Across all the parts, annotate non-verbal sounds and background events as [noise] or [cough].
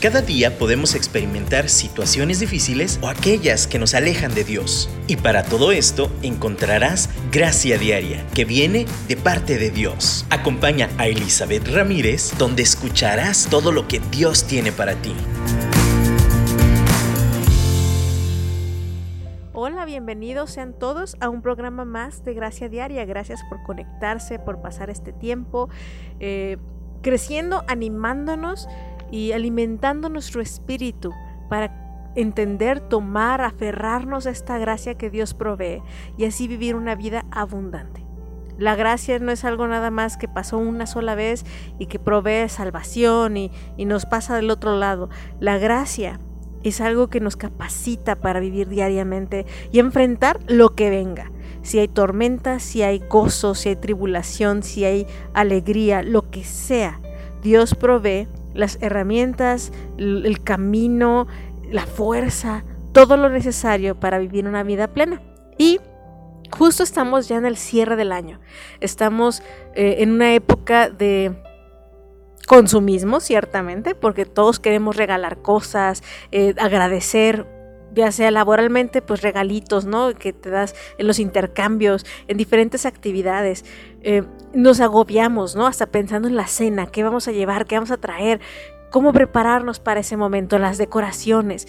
Cada día podemos experimentar situaciones difíciles o aquellas que nos alejan de Dios. Y para todo esto encontrarás gracia diaria que viene de parte de Dios. Acompaña a Elizabeth Ramírez donde escucharás todo lo que Dios tiene para ti. Hola, bienvenidos sean todos a un programa más de Gracia Diaria. Gracias por conectarse, por pasar este tiempo eh, creciendo, animándonos y alimentando nuestro espíritu para entender, tomar, aferrarnos a esta gracia que Dios provee y así vivir una vida abundante. La gracia no es algo nada más que pasó una sola vez y que provee salvación y, y nos pasa del otro lado. La gracia es algo que nos capacita para vivir diariamente y enfrentar lo que venga. Si hay tormenta, si hay gozo, si hay tribulación, si hay alegría, lo que sea, Dios provee las herramientas, el camino, la fuerza, todo lo necesario para vivir una vida plena. Y justo estamos ya en el cierre del año. Estamos eh, en una época de consumismo, ciertamente, porque todos queremos regalar cosas, eh, agradecer ya sea laboralmente, pues regalitos, ¿no? Que te das en los intercambios, en diferentes actividades. Eh, nos agobiamos, ¿no? Hasta pensando en la cena, qué vamos a llevar, qué vamos a traer, cómo prepararnos para ese momento, las decoraciones.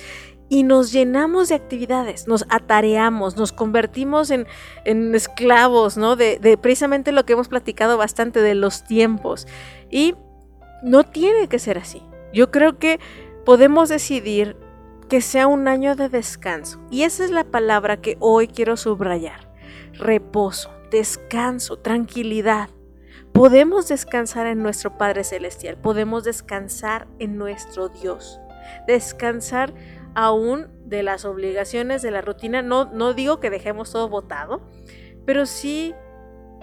Y nos llenamos de actividades, nos atareamos, nos convertimos en, esclavos, ¿no? De, de precisamente lo que hemos platicado bastante de los tiempos. Y no tiene que ser así. Yo creo que podemos decidir que sea un año de descanso. Y esa es la palabra que hoy quiero subrayar. Reposo, descanso, tranquilidad. Podemos descansar en nuestro Padre Celestial, podemos descansar en nuestro Dios, descansar aún de las obligaciones de la rutina. No, no digo que dejemos todo botado, pero sí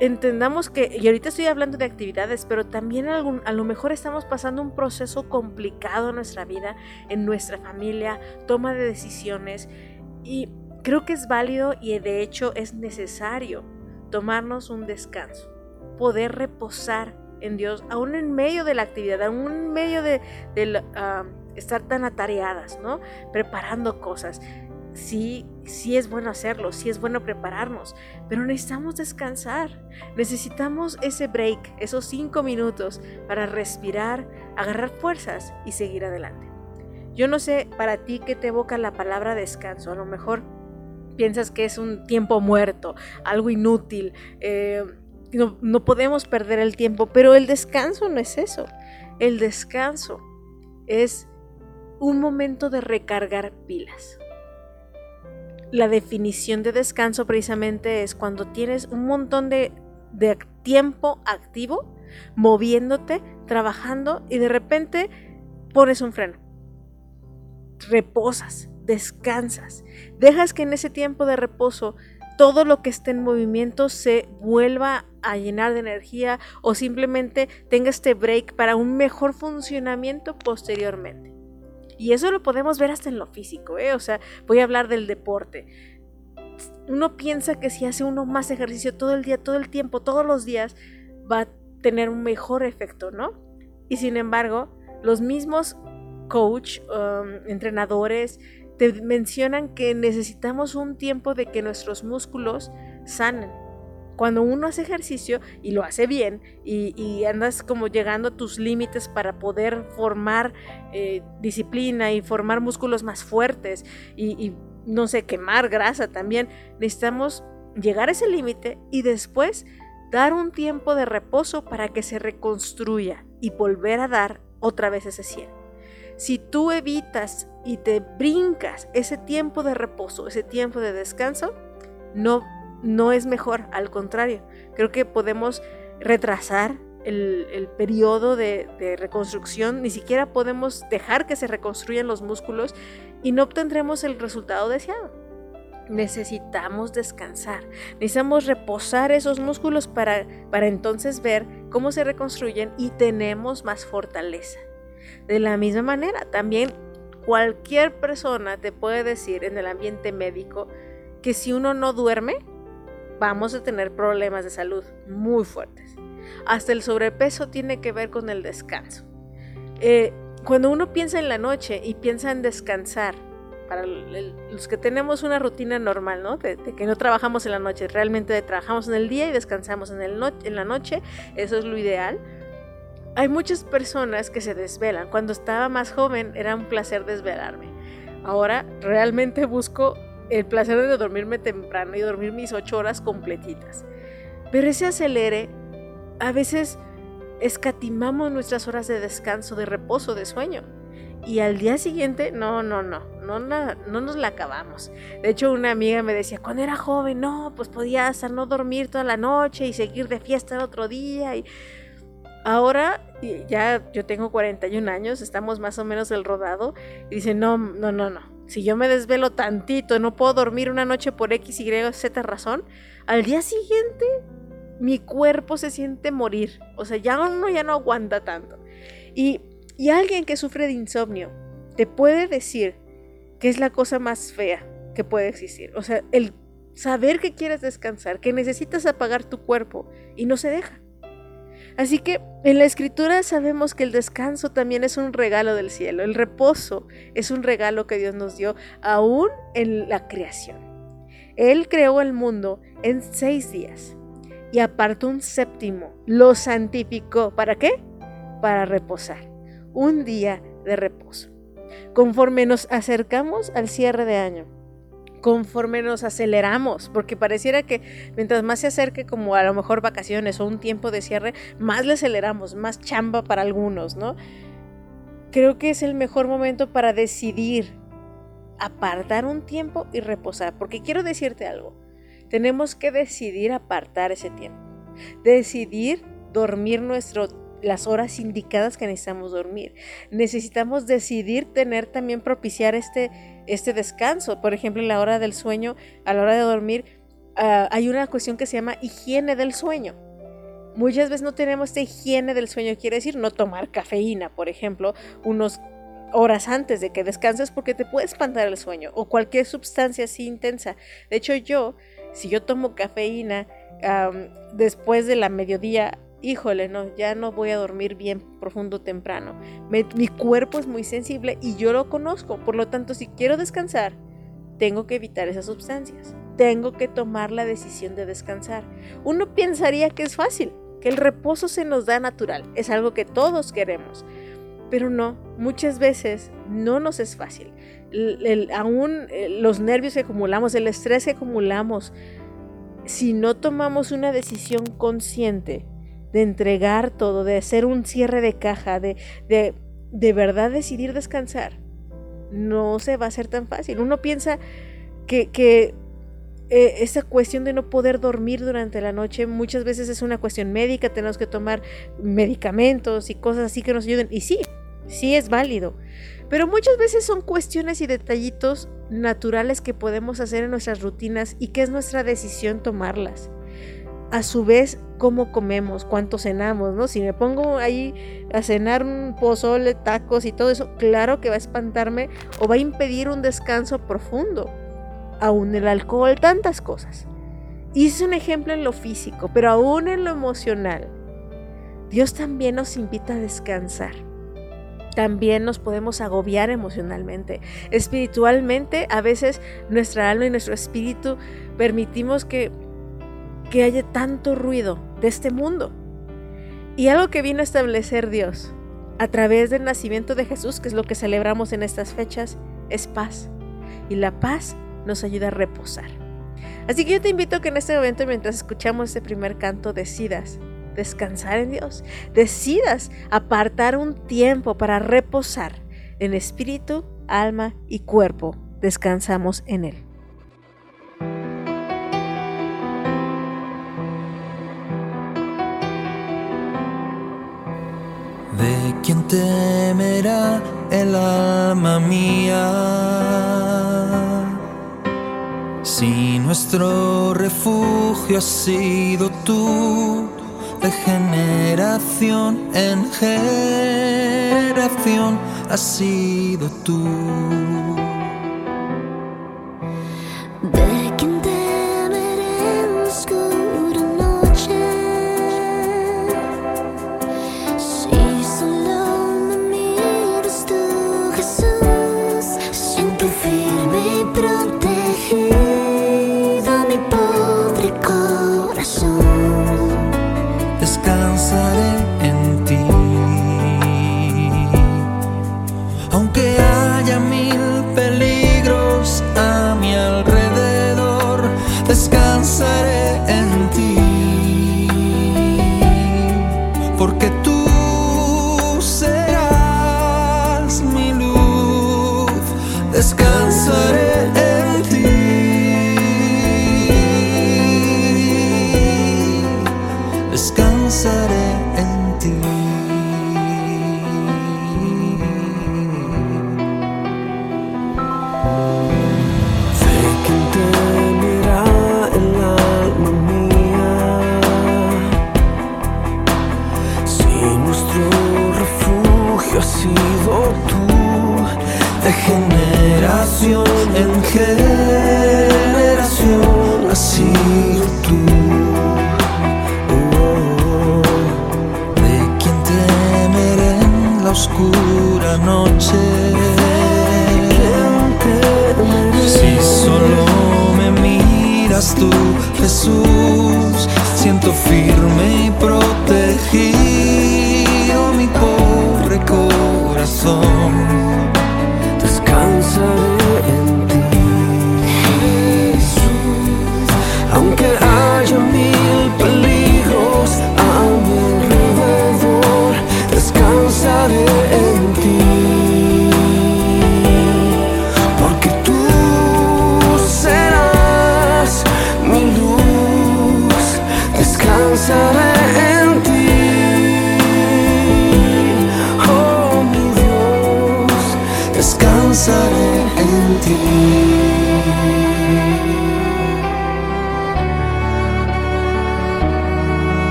entendamos que, y ahorita estoy hablando de actividades, pero también a lo mejor estamos pasando un proceso complicado en nuestra vida, en nuestra familia, toma de decisiones, y creo que es válido y de hecho es necesario tomarnos un descanso, poder reposar en Dios, aún en medio de la actividad, aún en medio de, ah, estar tan atareadas, ¿no? Preparando cosas sí, sí es bueno hacerlo, sí es bueno prepararnos, pero necesitamos descansar. Necesitamos ese break, esos cinco minutos para respirar, agarrar fuerzas y seguir adelante. Yo no sé para ti qué te evoca la palabra descanso. A lo mejor piensas que es un tiempo muerto, algo inútil. Eh, no, no podemos perder el tiempo, pero el descanso no es eso. El descanso es un momento de recargar pilas la definición de descanso precisamente es cuando tienes un montón de, tiempo activo, moviéndote, trabajando y de repente pones un freno. Reposas, descansas, dejas que en ese tiempo de reposo todo lo que esté en movimiento se vuelva a llenar de energía o simplemente tenga este break para un mejor funcionamiento posteriormente. Y eso lo podemos ver hasta en lo físico, ¿eh? O sea, voy a hablar del deporte. Uno piensa que si hace uno más ejercicio todo el día, todo el tiempo, todos los días, va a tener un mejor efecto, ¿no? Y sin embargo, los mismos coach, um, entrenadores, te mencionan que necesitamos un tiempo de que nuestros músculos sanen cuando uno hace ejercicio y lo hace bien y, andas como llegando a tus límites para poder formar eh, disciplina y formar músculos más fuertes y, no sé, quemar grasa también, necesitamos llegar a ese límite y después dar un tiempo de reposo para que se reconstruya y volver a dar otra vez ese 100. Si tú evitas y te brincas ese tiempo de reposo, ese tiempo de descanso, no no es mejor, al contrario, creo que podemos retrasar el, periodo de, de, reconstrucción, ni siquiera podemos dejar que se reconstruyan los músculos y no obtendremos el resultado deseado. Necesitamos descansar, necesitamos reposar esos músculos para, para entonces ver cómo se reconstruyen y tenemos más fortaleza. De la misma manera, también cualquier persona te puede decir en el ambiente médico que si uno no duerme, vamos a tener problemas de salud muy fuertes. Hasta el sobrepeso tiene que ver con el descanso. Eh, cuando uno piensa en la noche y piensa en descansar, para los que tenemos una rutina normal, ¿no? De, que no trabajamos en la noche, realmente trabajamos en el día y descansamos en, el en la noche, eso es lo ideal. Hay muchas personas que se desvelan. Cuando estaba más joven era un placer desvelarme. Ahora realmente busco el placer de dormirme temprano y dormir mis ocho horas completitas. Pero ese acelere, a veces escatimamos nuestras horas de descanso, de reposo, de sueño. Y al día siguiente, no, no, no, no, no, nos la acabamos. De hecho, una amiga me decía, cuando era joven, no, pues podía hasta no dormir toda la noche y seguir de fiesta el otro día. Y ahora, ya yo tengo 41 años, estamos más o menos del rodado, y dice, no, no, no, no. Si yo me desvelo tantito, no puedo dormir una noche por X, Y, Z razón, al día siguiente mi cuerpo se siente morir. O sea, ya uno ya no aguanta tanto. Y, y alguien que sufre de insomnio te puede decir que es la cosa más fea que puede existir. O sea, el saber que quieres descansar, que necesitas apagar tu cuerpo y no se deja. Así que en la escritura sabemos que el descanso también es un regalo del cielo, el reposo es un regalo que Dios nos dio aún en la creación. Él creó el mundo en seis días y apartó un séptimo, lo santificó. ¿Para qué? Para reposar. Un día de reposo. Conforme nos acercamos al cierre de año, conforme nos aceleramos, porque pareciera que mientras más se acerque como a lo mejor vacaciones o un tiempo de cierre, más le aceleramos, más chamba para algunos, ¿no? Creo que es el mejor momento para decidir apartar un tiempo y reposar, porque quiero decirte algo. Tenemos que decidir apartar ese tiempo. Decidir dormir nuestro, las horas indicadas que necesitamos dormir. Necesitamos decidir tener también propiciar este, este descanso. Por ejemplo, en la hora del sueño, a la hora de dormir, ah, hay una cuestión que se llama higiene del sueño. Muchas veces no tenemos esta higiene del sueño, quiere decir no tomar cafeína, por ejemplo, unos horas antes de que descanses porque te puede espantar el sueño o cualquier sustancia así intensa. De hecho, yo si yo tomo cafeína después de la mediodía, híjole, no, ya no voy a dormir bien profundo temprano. mi cuerpo es muy sensible y yo lo conozco, por lo tanto, si quiero descansar, tengo que evitar esas sustancias. Tengo que tomar la decisión de descansar. Uno pensaría que es fácil, que el reposo se nos da natural, es algo que todos queremos. Pero no, muchas veces no nos es fácil aún eh, los nervios que acumulamos, el estrés que acumulamos, si no tomamos una decisión consciente de entregar todo, de hacer un cierre de caja, de, de, de verdad decidir descansar, no se va a hacer tan fácil. Uno piensa que, que eh, esa cuestión de no poder dormir durante la noche muchas veces es una cuestión médica, tenemos que tomar medicamentos y cosas así que nos ayuden. Y sí, sí es válido. Pero muchas veces son cuestiones y detallitos naturales que podemos hacer en nuestras rutinas y que es nuestra decisión tomarlas. A su vez, cómo comemos, cuánto cenamos, ¿no? Si me pongo ahí a cenar un pozole, tacos y todo eso, claro que va a espantarme o va a impedir un descanso profundo. Aún el alcohol, tantas cosas. Hice un ejemplo en lo físico, pero aún en lo emocional. Dios también nos invita a descansar también nos podemos agobiar emocionalmente. Espiritualmente, a veces nuestra alma y nuestro espíritu permitimos que, que haya tanto ruido de este mundo. Y algo que vino a establecer Dios a través del nacimiento de Jesús, que es lo que celebramos en estas fechas, es paz. Y la paz nos ayuda a reposar. Así que yo te invito que en este momento, mientras escuchamos este primer canto, decidas descansar en Dios, decidas apartar un tiempo para reposar en espíritu, alma y cuerpo. Descansamos en Él. Quién temerá el alma mía? Si nuestro refugio ha sido tú de generación en generación has sido tú. descansa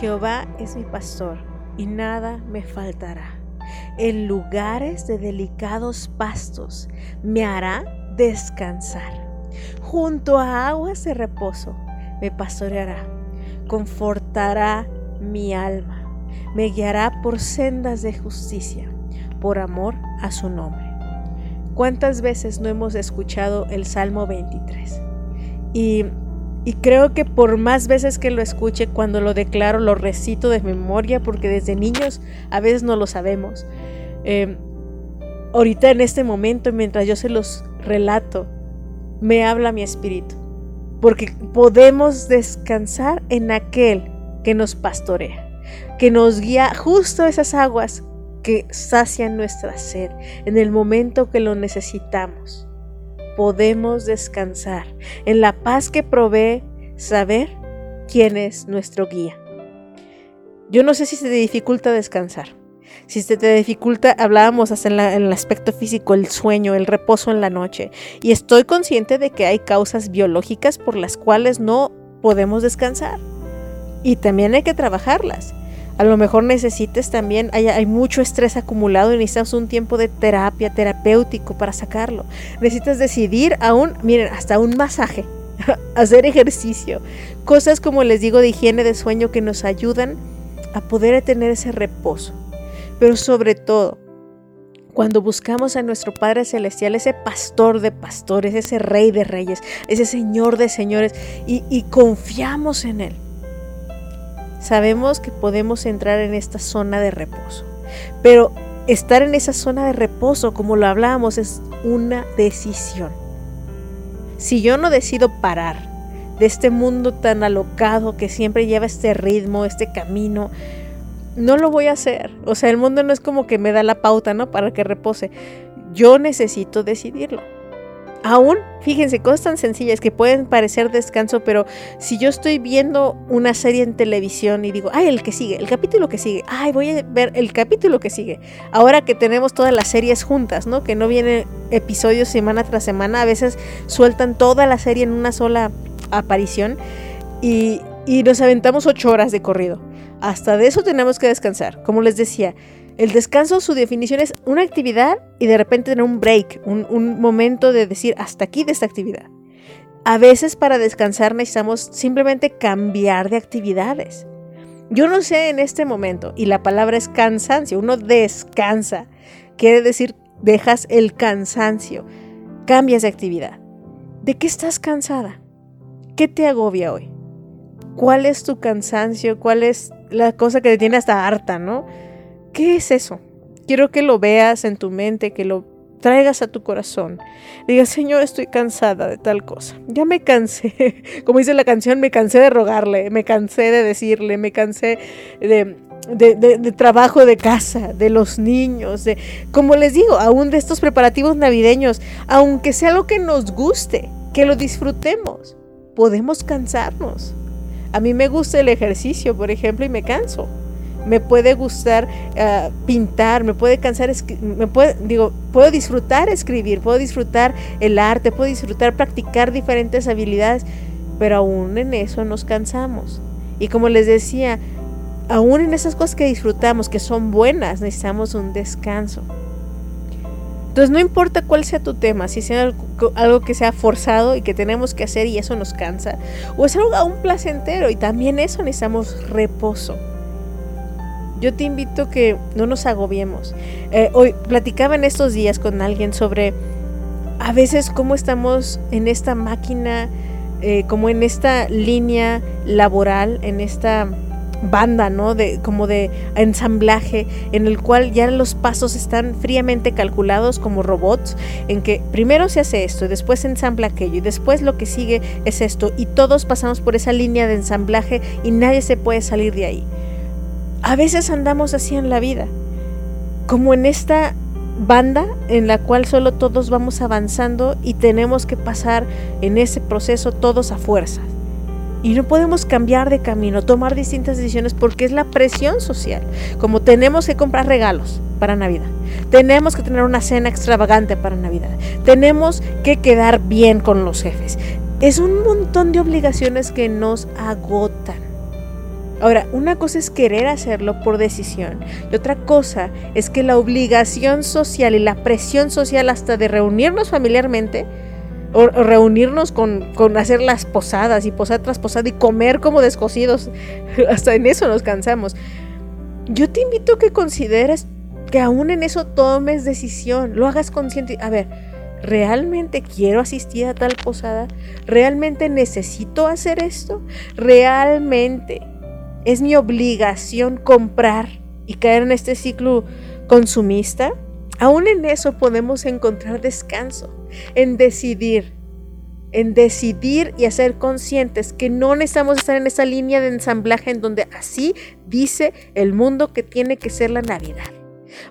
Jehová es mi pastor y nada me faltará. En lugares de delicados pastos me hará descansar. Junto a aguas de reposo me pastoreará. Confortará mi alma. Me guiará por sendas de justicia, por amor a su nombre. ¿Cuántas veces no hemos escuchado el Salmo 23? Y y creo que por más veces que lo escuche, cuando lo declaro, lo recito de memoria, porque desde niños a veces no lo sabemos. Eh, ahorita en este momento, mientras yo se los relato, me habla mi espíritu. Porque podemos descansar en aquel que nos pastorea, que nos guía justo a esas aguas que sacian nuestra sed en el momento que lo necesitamos podemos descansar en la paz que provee saber quién es nuestro guía. Yo no sé si se te dificulta descansar. Si se te dificulta, hablábamos hasta en, en, el aspecto físico, el sueño, el reposo en la noche. Y estoy consciente de que hay causas biológicas por las cuales no podemos descansar. Y también hay que trabajarlas. A lo mejor necesites también, hay, hay, mucho estrés acumulado y necesitas un tiempo de terapia, terapéutico para sacarlo. Necesitas decidir aún, miren, hasta un masaje, [laughs] hacer ejercicio, cosas como les digo de higiene de sueño que nos ayudan a poder tener ese reposo. Pero sobre todo, cuando buscamos a nuestro Padre Celestial, ese pastor de pastores, ese rey de reyes, ese señor de señores, y, y confiamos en Él sabemos que podemos entrar en esta zona de reposo. Pero estar en esa zona de reposo, como lo hablábamos, es una decisión. Si yo no decido parar de este mundo tan alocado que siempre lleva este ritmo, este camino, no lo voy a hacer. O sea, el mundo no es como que me da la pauta, ¿no? Para que repose. Yo necesito decidirlo. Aún, fíjense, cosas tan sencillas que pueden parecer descanso, pero si yo estoy viendo una serie en televisión y digo, ay, el que sigue, el capítulo que sigue, ay, voy a ver el capítulo que sigue. Ahora que tenemos todas las series juntas, ¿no? Que no vienen episodios semana tras semana, a veces sueltan toda la serie en una sola aparición y, y nos aventamos ocho horas de corrido. Hasta de eso tenemos que descansar. Como les decía, el descanso, su definición es una actividad y de repente tener un break, un, un, momento de decir hasta aquí de esta actividad. A veces para descansar necesitamos simplemente cambiar de actividades. Yo no sé en este momento, y la palabra es cansancio, uno descansa, quiere decir dejas el cansancio, cambias de actividad. ¿De qué estás cansada? ¿Qué te agobia hoy? ¿Cuál es tu cansancio? ¿Cuál es la cosa que te tiene hasta harta, no? ¿Qué es eso? Quiero que lo veas en tu mente, que lo traigas a tu corazón. Diga, Señor, estoy cansada de tal cosa. Ya me cansé. [laughs] Como dice la canción, me cansé de rogarle, me cansé de decirle, me cansé de, de, trabajo de casa, de los niños, de, como les digo, aún de estos preparativos navideños, aunque sea lo que nos guste, que lo disfrutemos, podemos cansarnos. A mí me gusta el ejercicio, por ejemplo, y me canso me puede gustar uh, pintar, me puede cansar, me puede, digo, puedo disfrutar escribir, puedo disfrutar el arte, puedo disfrutar practicar diferentes habilidades, pero aún en eso nos cansamos. Y como les decía, aún en esas cosas que disfrutamos, que son buenas, necesitamos un descanso. Entonces no importa cuál sea tu tema, si sea algo que sea forzado y que tenemos que hacer y eso nos cansa, o es algo aún placentero y también eso necesitamos reposo. Yo te invito que no nos agobiemos. Eh, hoy platicaba en estos días con alguien sobre a veces cómo estamos en esta máquina, eh, como en esta línea laboral, en esta banda, ¿no? De, como de ensamblaje, en el cual ya los pasos están fríamente calculados como robots, en que primero se hace esto, y después se ensambla aquello, y después lo que sigue es esto, y todos pasamos por esa línea de ensamblaje y nadie se puede salir de ahí. A veces andamos así en la vida, como en esta banda en la cual solo todos vamos avanzando y tenemos que pasar en ese proceso todos a fuerza. Y no podemos cambiar de camino, tomar distintas decisiones porque es la presión social. Como tenemos que comprar regalos para Navidad, tenemos que tener una cena extravagante para Navidad, tenemos que quedar bien con los jefes. Es un montón de obligaciones que nos agotan. Ahora, una cosa es querer hacerlo por decisión y otra cosa es que la obligación social y la presión social hasta de reunirnos familiarmente o, reunirnos con, con, hacer las posadas y posada tras posada y comer como descosidos, [laughs] hasta en eso nos cansamos. Yo te invito a que consideres que aún en eso tomes decisión, lo hagas consciente. A ver, ¿realmente quiero asistir a tal posada? ¿Realmente necesito hacer esto? ¿Realmente es mi obligación comprar y caer en este ciclo consumista, aún en eso podemos encontrar descanso, en decidir, en decidir y hacer conscientes que no necesitamos estar en esa línea de ensamblaje en donde así dice el mundo que tiene que ser la Navidad,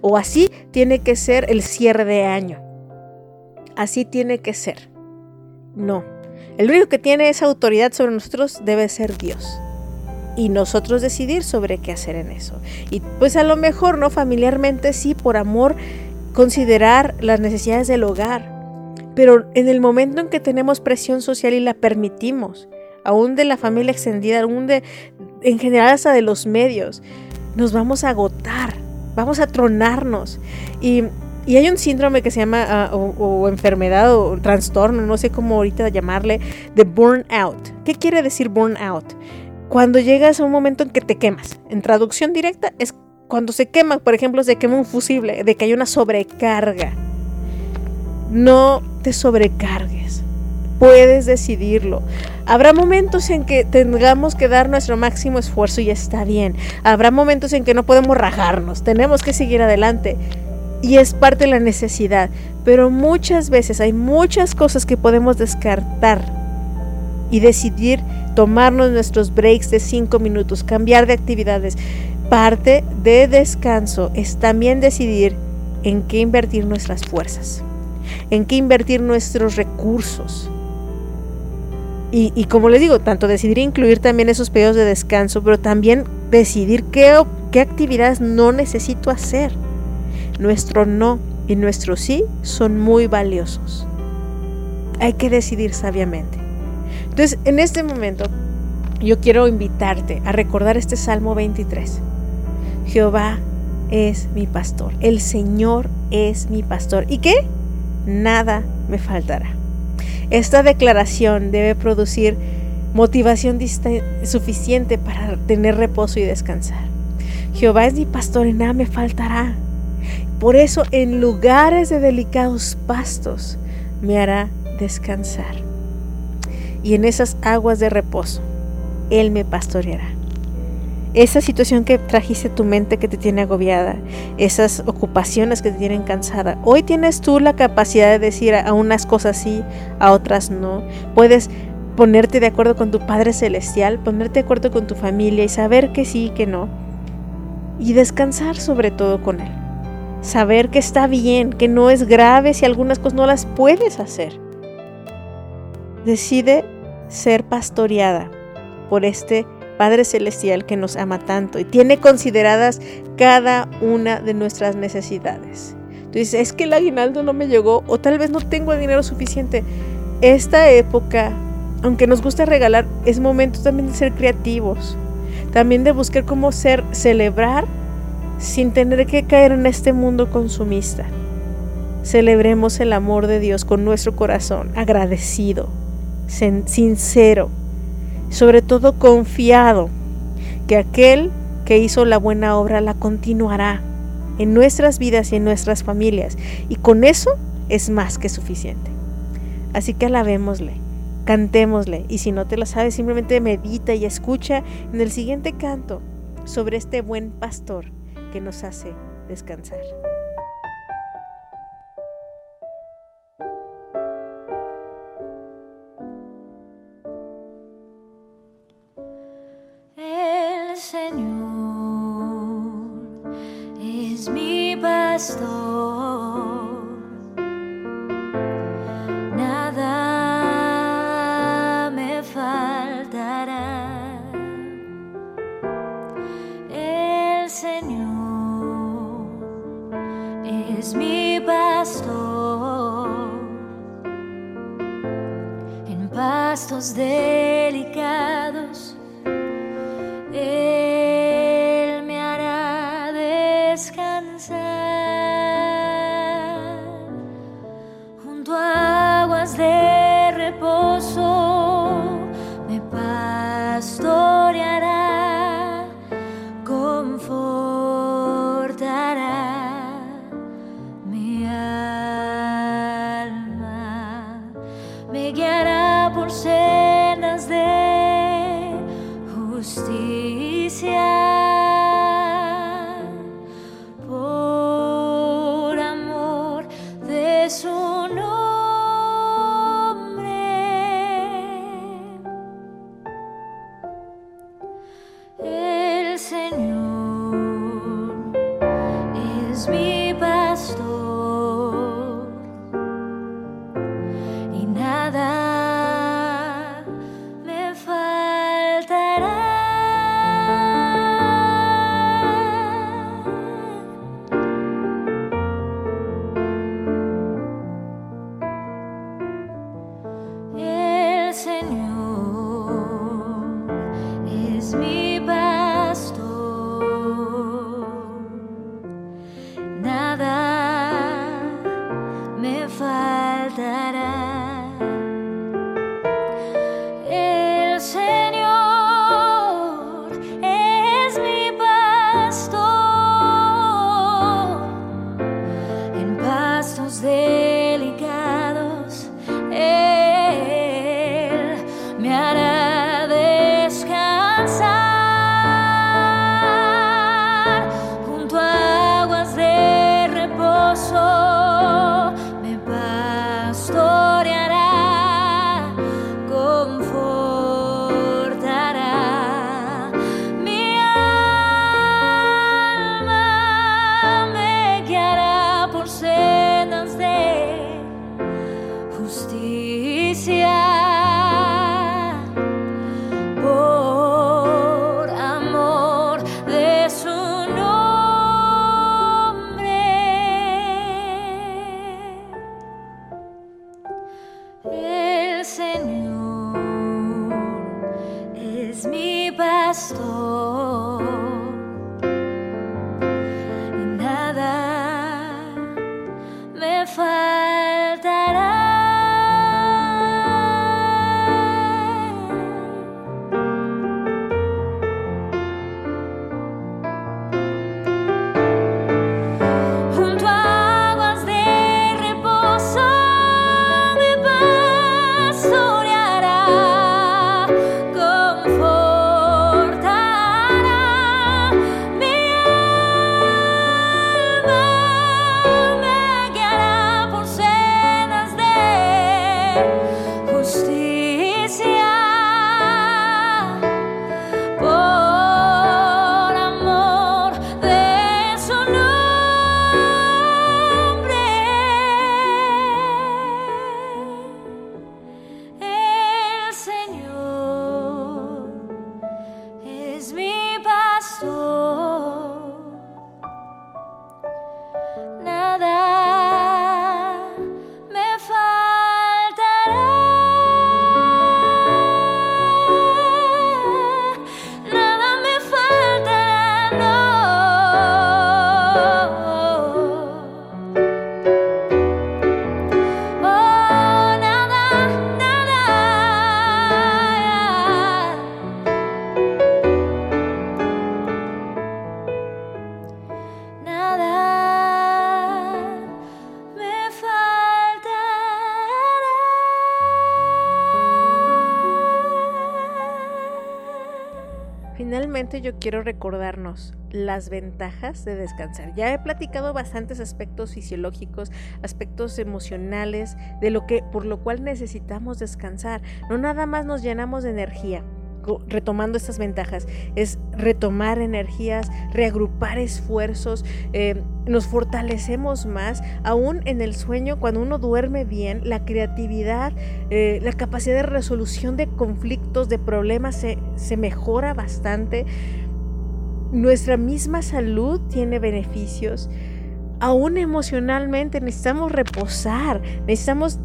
o así tiene que ser el cierre de año, así tiene que ser. No, el único que tiene esa autoridad sobre nosotros debe ser Dios y nosotros decidir sobre qué hacer en eso. Y pues a lo mejor, ¿no? Familiarmente sí, por amor, considerar las necesidades del hogar. Pero en el momento en que tenemos presión social y la permitimos, aún de la familia extendida, aún de, en general hasta de los medios, nos vamos a agotar, vamos a tronarnos. Y, y hay un síndrome que se llama, uh, o, o, enfermedad o trastorno, no sé cómo ahorita llamarle, de burnout. ¿Qué quiere decir burnout? Cuando llegas a un momento en que te quemas. En traducción directa es cuando se quema, por ejemplo, se quema un fusible, de que hay una sobrecarga. No te sobrecargues. Puedes decidirlo. Habrá momentos en que tengamos que dar nuestro máximo esfuerzo y está bien. Habrá momentos en que no podemos rajarnos. Tenemos que seguir adelante. Y es parte de la necesidad. Pero muchas veces hay muchas cosas que podemos descartar y decidir tomarnos nuestros breaks de cinco minutos, cambiar de actividades. parte de descanso es también decidir en qué invertir nuestras fuerzas, en qué invertir nuestros recursos. Y, como les digo, tanto decidir incluir también esos periodos de descanso, pero también decidir qué actividades no necesito hacer. Nuestro no y nuestro sí son muy valiosos. Hay que decidir sabiamente. Entonces, en este momento, yo quiero invitarte a recordar este Salmo 23. Jehová es mi pastor, el Señor es mi pastor. ¿Y qué? Nada me faltará. Esta declaración debe producir motivación suficiente para tener reposo y descansar. Jehová es mi pastor y nada me faltará. Por eso en lugares de delicados pastos me hará descansar. Y en esas aguas de reposo, Él me pastoreará esa situación que trajiste tu mente que te tiene agobiada, esas ocupaciones que te tienen cansada. Hoy tienes tú la capacidad de decir a unas cosas sí, a otras no. Puedes ponerte de acuerdo con tu Padre Celestial, ponerte de acuerdo con tu familia y saber que sí y que no. Y descansar sobre todo con Él. Saber que está bien, que no es grave si algunas cosas no las puedes hacer. Decide ser pastoreada por este Padre Celestial que nos ama tanto y tiene consideradas cada una de nuestras necesidades. Dices, es que el aguinaldo no me llegó o tal vez no tengo el dinero suficiente. Esta época, aunque nos gusta regalar, es momento también de ser creativos, también de buscar cómo ser, celebrar sin tener que caer en este mundo consumista. Celebremos el amor de Dios con nuestro corazón, agradecido, sincero, sobre todo confiado que aquel que hizo la buena obra la continuará en nuestras vidas y en nuestras familias. Y con eso es más que suficiente. Así que alabémosle, cantémosle. Y si no te lo sabes, simplemente medita y escucha en el siguiente canto sobre este buen pastor que nos hace descansar. Junto a aguas yo quiero recordarnos las ventajas de descansar. Ya he platicado bastantes aspectos fisiológicos, aspectos emocionales, de lo que por lo cual necesitamos descansar. No nada más nos llenamos de energía, retomando estas ventajas, es retomar energías, reagrupar esfuerzos, eh, nos fortalecemos más, aún en el sueño, cuando uno duerme bien, la creatividad, eh, la capacidad de resolución de conflictos, de problemas se, se mejora bastante. Nuestra misma salud tiene beneficios aún emocionalmente necesitamos reposar, necesitamos,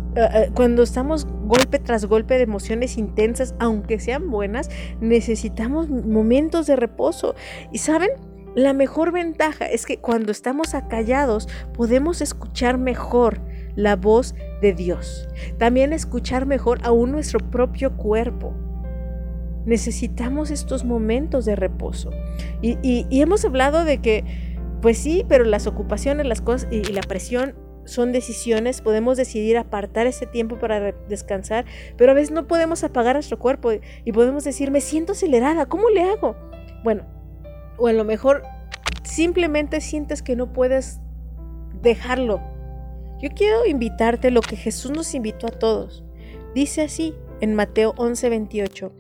cuando estamos golpe tras golpe de emociones intensas, aunque sean buenas, necesitamos momentos de reposo. Y saben, la mejor ventaja es que cuando estamos acallados podemos escuchar mejor la voz de Dios. También escuchar mejor aún nuestro propio cuerpo. Necesitamos estos momentos de reposo. y hemos hablado de que pues sí, pero las ocupaciones, las cosas y, la presión son decisiones, podemos decidir apartar ese tiempo para descansar, pero a veces no podemos apagar nuestro cuerpo y podemos decir, me siento acelerada, ¿cómo le hago? Bueno, o a lo mejor simplemente sientes que no puedes dejarlo. Yo quiero invitarte lo que Jesús nos invitó a todos. Dice así en Mateo 11:28,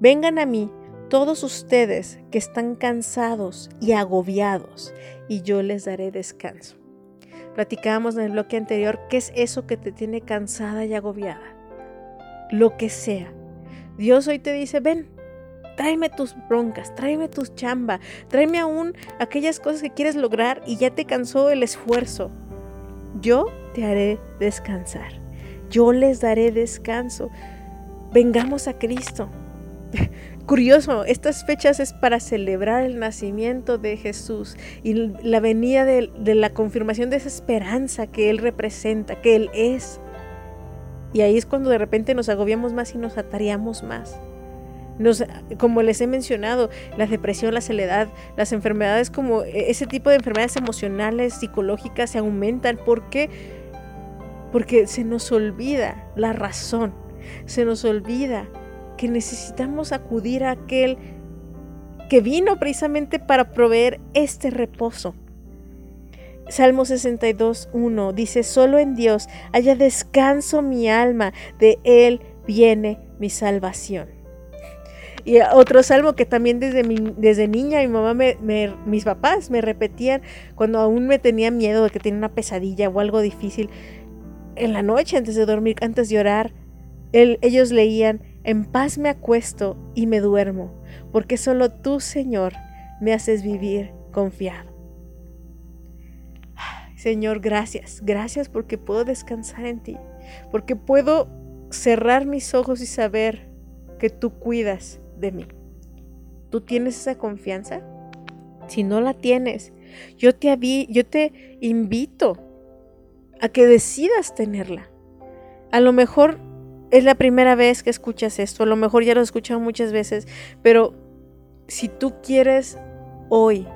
vengan a mí todos ustedes que están cansados y agobiados, y yo les daré descanso. Platicábamos en el bloque anterior qué es eso que te tiene cansada y agobiada. Lo que sea. Dios hoy te dice, ven, tráeme tus broncas, tráeme tus chamba, tráeme aún aquellas cosas que quieres lograr y ya te cansó el esfuerzo. Yo te haré descansar. Yo les daré descanso. Vengamos a Cristo. [laughs] Curioso, estas fechas es para celebrar el nacimiento de Jesús y la venida de, la confirmación de esa esperanza que Él representa, que Él es. Y ahí es cuando de repente nos agobiamos más y nos ataríamos más. Como les he mencionado, la depresión, la soledad, las enfermedades como e, ese tipo de enfermedades emocionales, psicológicas se aumentan. ¿Por qué? Porque se nos olvida la razón, se nos olvida que necesitamos acudir a aquel que vino precisamente para proveer este reposo. Salmo 62, 1 dice, solo en Dios haya descanso mi alma, de Él viene mi salvación. Y otro salmo que también desde, desde niña mi mamá, me, mis papás me repetían cuando aún me tenía miedo de que tenía una pesadilla o algo difícil, en la noche antes de dormir, antes de orar, ellos leían, en paz me acuesto y me duermo, porque solo tú, Señor, me haces vivir confiado. Señor, gracias, gracias porque puedo descansar en ti, porque puedo cerrar mis ojos y saber que tú cuidas de mí. ¿Tú tienes esa confianza? Si no la tienes, yo te, yo te invito a que decidas tenerla. A lo mejor es la primera vez que escuchas esto, a lo mejor ya lo has escuchado muchas veces, pero si tú quieres hoy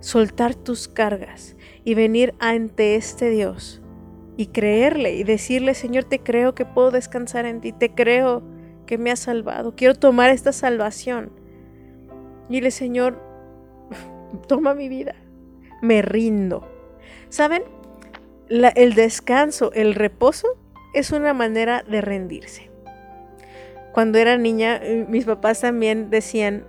soltar tus cargas y venir ante este Dios y creerle y decirle, Señor, te creo que puedo descansar en ti, te creo que me has salvado, quiero tomar esta salvación. Dile, Señor, toma mi vida, me rindo. ¿Saben? el descanso, el reposo es una manera de rendirse. Cuando era niña, eh, mis papás también decían,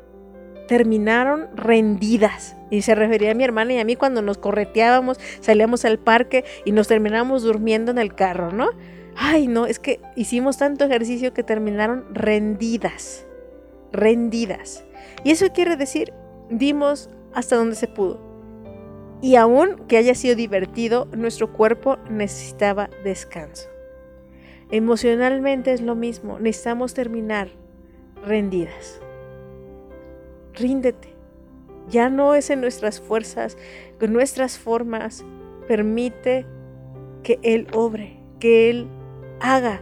terminaron rendidas. Y se refería a mi hermana y a mí cuando nos correteábamos, salíamos al parque y nos terminábamos durmiendo en el carro, ¿no? Ay, no, es que hicimos tanto ejercicio que terminaron rendidas. Rendidas. Y eso quiere decir, dimos hasta donde se pudo. Y aún que haya sido divertido, nuestro cuerpo necesitaba descanso. Emocionalmente es lo mismo, necesitamos terminar rendidas. Ríndete. Ya no es en nuestras fuerzas, con nuestras formas. Permite que Él obre, que Él haga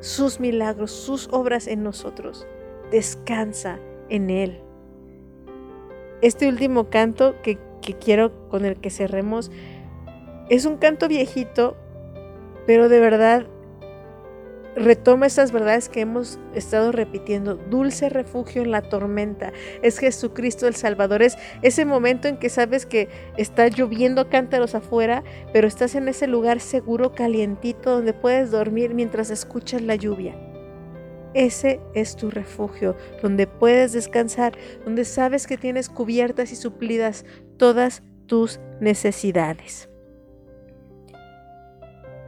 sus milagros, sus obras en nosotros. Descansa en Él. Este último canto que, que quiero con el que cerremos es un canto viejito, pero de verdad retoma estas verdades que hemos estado repitiendo. Dulce refugio en la tormenta. Es Jesucristo el Salvador. Es ese momento en que sabes que está lloviendo cántaros afuera, pero estás en ese lugar seguro, calientito, donde puedes dormir mientras escuchas la lluvia. Ese es tu refugio, donde puedes descansar, donde sabes que tienes cubiertas y suplidas todas tus necesidades.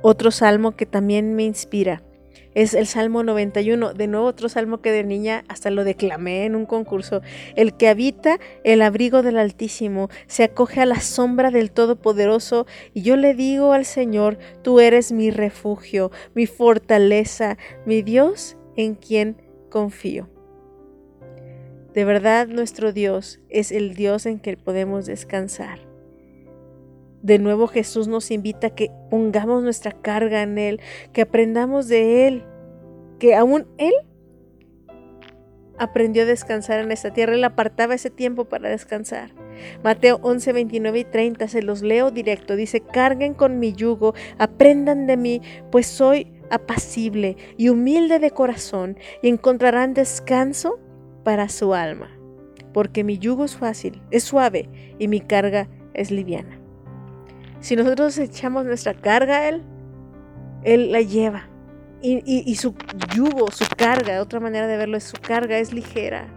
Otro salmo que también me inspira es el Salmo 91, de nuevo otro salmo que de niña hasta lo declamé en un concurso. El que habita el abrigo del Altísimo se acoge a la sombra del Todopoderoso y yo le digo al Señor, tú eres mi refugio, mi fortaleza, mi Dios en quien confío. De verdad nuestro Dios es el Dios en que podemos descansar. De nuevo Jesús nos invita a que pongamos nuestra carga en Él, que aprendamos de Él, que aún Él aprendió a descansar en esta tierra, Él apartaba ese tiempo para descansar. Mateo 11, 29 y 30, se los leo directo, dice, carguen con mi yugo, aprendan de mí, pues soy apacible y humilde de corazón, y encontrarán descanso para su alma, porque mi yugo es fácil, es suave, y mi carga es liviana. Si nosotros echamos nuestra carga a Él, Él la lleva. Y, su yugo, su carga, otra manera de verlo es su carga es ligera.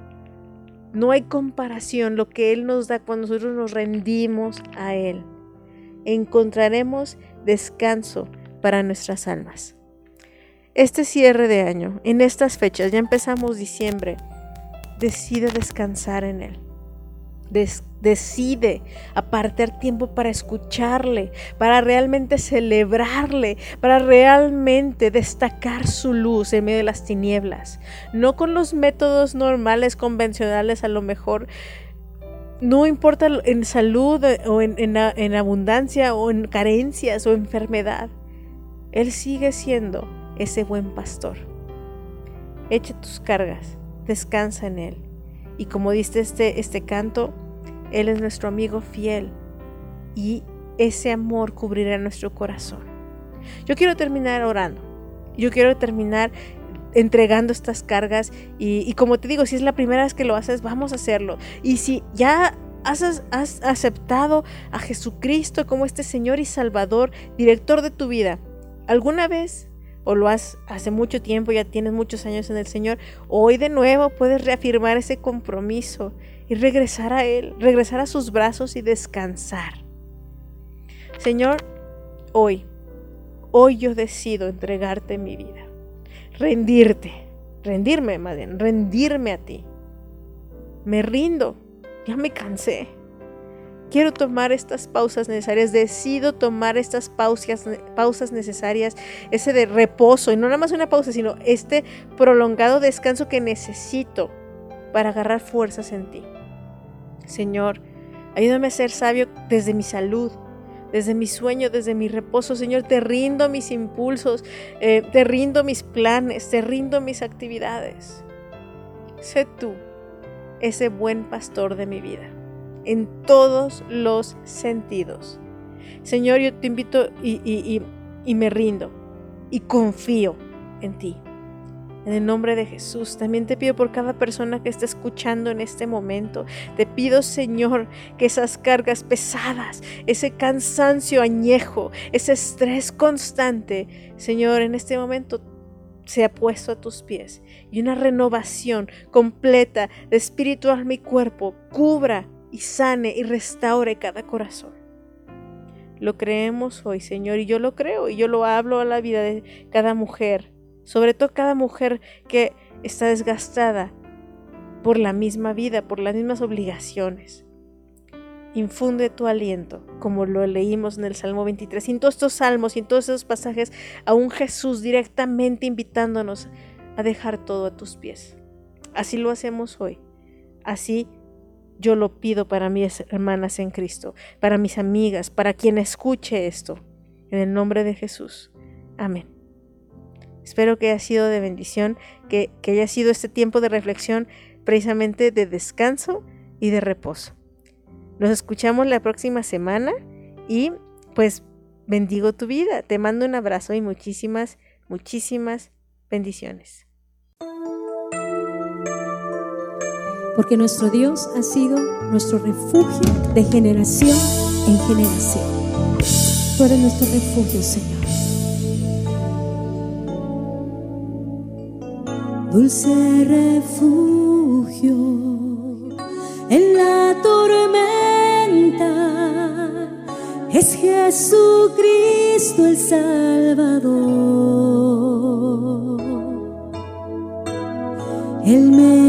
No hay comparación lo que Él nos da cuando nosotros nos rendimos a Él. Encontraremos descanso para nuestras almas. Este cierre de año, en estas fechas, ya empezamos diciembre, decide descansar en Él decide apartar tiempo para escucharle, para realmente celebrarle, para realmente destacar su luz en medio de las tinieblas. No con los métodos normales, convencionales, a lo mejor. No importa en salud o en, en abundancia o en carencias o enfermedad. Él sigue siendo ese buen pastor. Echa tus cargas, descansa en Él y como dice este, este canto, Él es nuestro amigo fiel y ese amor cubrirá nuestro corazón. Yo quiero terminar orando. Yo quiero terminar entregando estas cargas y, como te digo, si es la primera vez que lo haces, vamos a hacerlo. Y si ya has, has aceptado a Jesucristo como este Señor y Salvador, director de tu vida, ¿alguna vez o lo has hace mucho tiempo, ya tienes muchos años en el Señor, hoy de nuevo puedes reafirmar ese compromiso y regresar a Él, regresar a sus brazos y descansar. Señor, hoy, hoy yo decido entregarte mi vida, rendirte, rendirme, madre, rendirme a ti. Me rindo, ya me cansé quiero tomar estas pausas necesarias, decido tomar estas pausas, pausas necesarias, ese de reposo, y no nada más una pausa, sino este prolongado descanso que necesito para agarrar fuerzas en ti. Señor, ayúdame a ser sabio desde mi salud, desde mi sueño, desde mi reposo. Señor, te rindo mis impulsos, eh, te rindo mis planes, te rindo mis actividades. Sé tú ese buen pastor de mi vida en todos los sentidos. Señor, yo te invito y, me rindo y confío en ti. En el nombre de Jesús, también te pido por cada persona que está escuchando en este momento. Te pido, Señor, que esas cargas pesadas, ese cansancio añejo, ese estrés constante, Señor, en este momento sea puesto a tus pies y una renovación completa de espíritu, alma y cuerpo cubra y sane y restaure cada corazón. Lo creemos hoy, Señor, y yo lo creo y yo lo hablo a la vida de cada mujer, sobre todo cada mujer que está desgastada por la misma vida, por las mismas obligaciones. Infunde tu aliento, como lo leímos en el Salmo 23, y en todos estos salmos y en todos esos pasajes, a un Jesús directamente invitándonos a dejar todo a tus pies. Así lo hacemos hoy. Así yo lo pido para mis hermanas en Cristo, para mis amigas, para quien escuche esto. En el nombre de Jesús. Amén. Espero que haya sido de bendición, que, que haya sido este tiempo de reflexión precisamente de descanso y de reposo. Nos escuchamos la próxima semana y pues bendigo tu vida. Te mando un abrazo y muchísimas, muchísimas Bendiciones. Porque nuestro Dios ha sido nuestro refugio de generación en generación. Tú eres nuestro refugio, Señor. Dulce refugio en la tormenta es Jesucristo el Salvador. Él me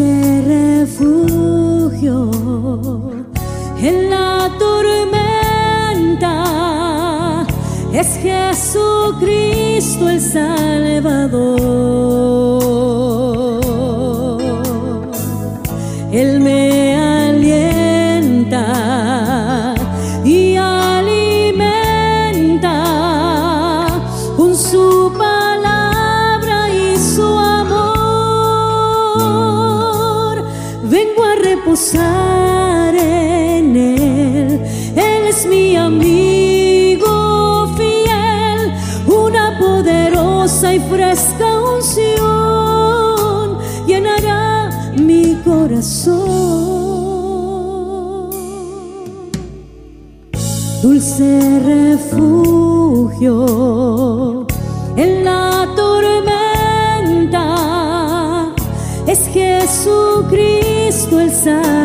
Dulce refugio en la tormenta es Jesucristo el Salvador. Jesucristo el Salvador.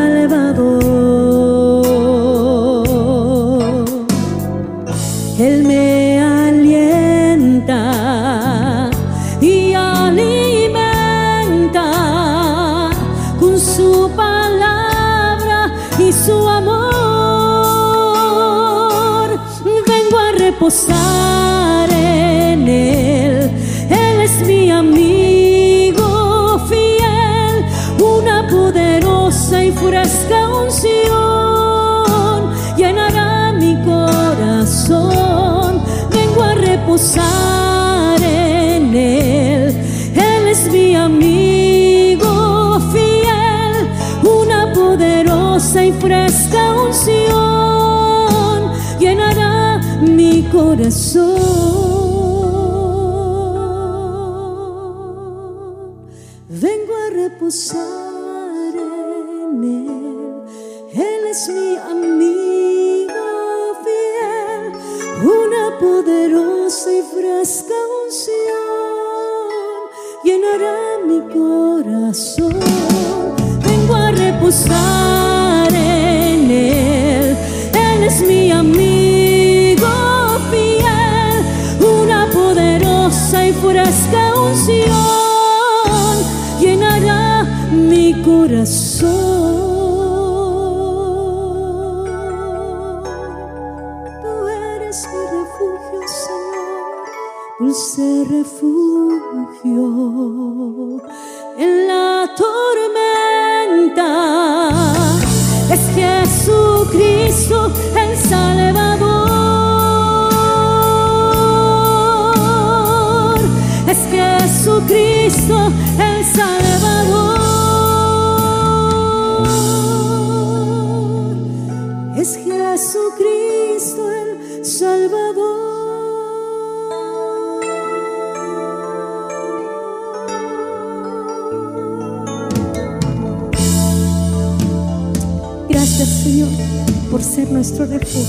Corazón. Vengo a reposar en Él. Él es mi amigo fiel, una poderosa y fresca unción llenará mi corazón. Tú eres mi refugio, Señor, dulce refugio Jesucristo el Salvador. Es Jesucristo el Salvador. Gracias Señor por ser nuestro refugio.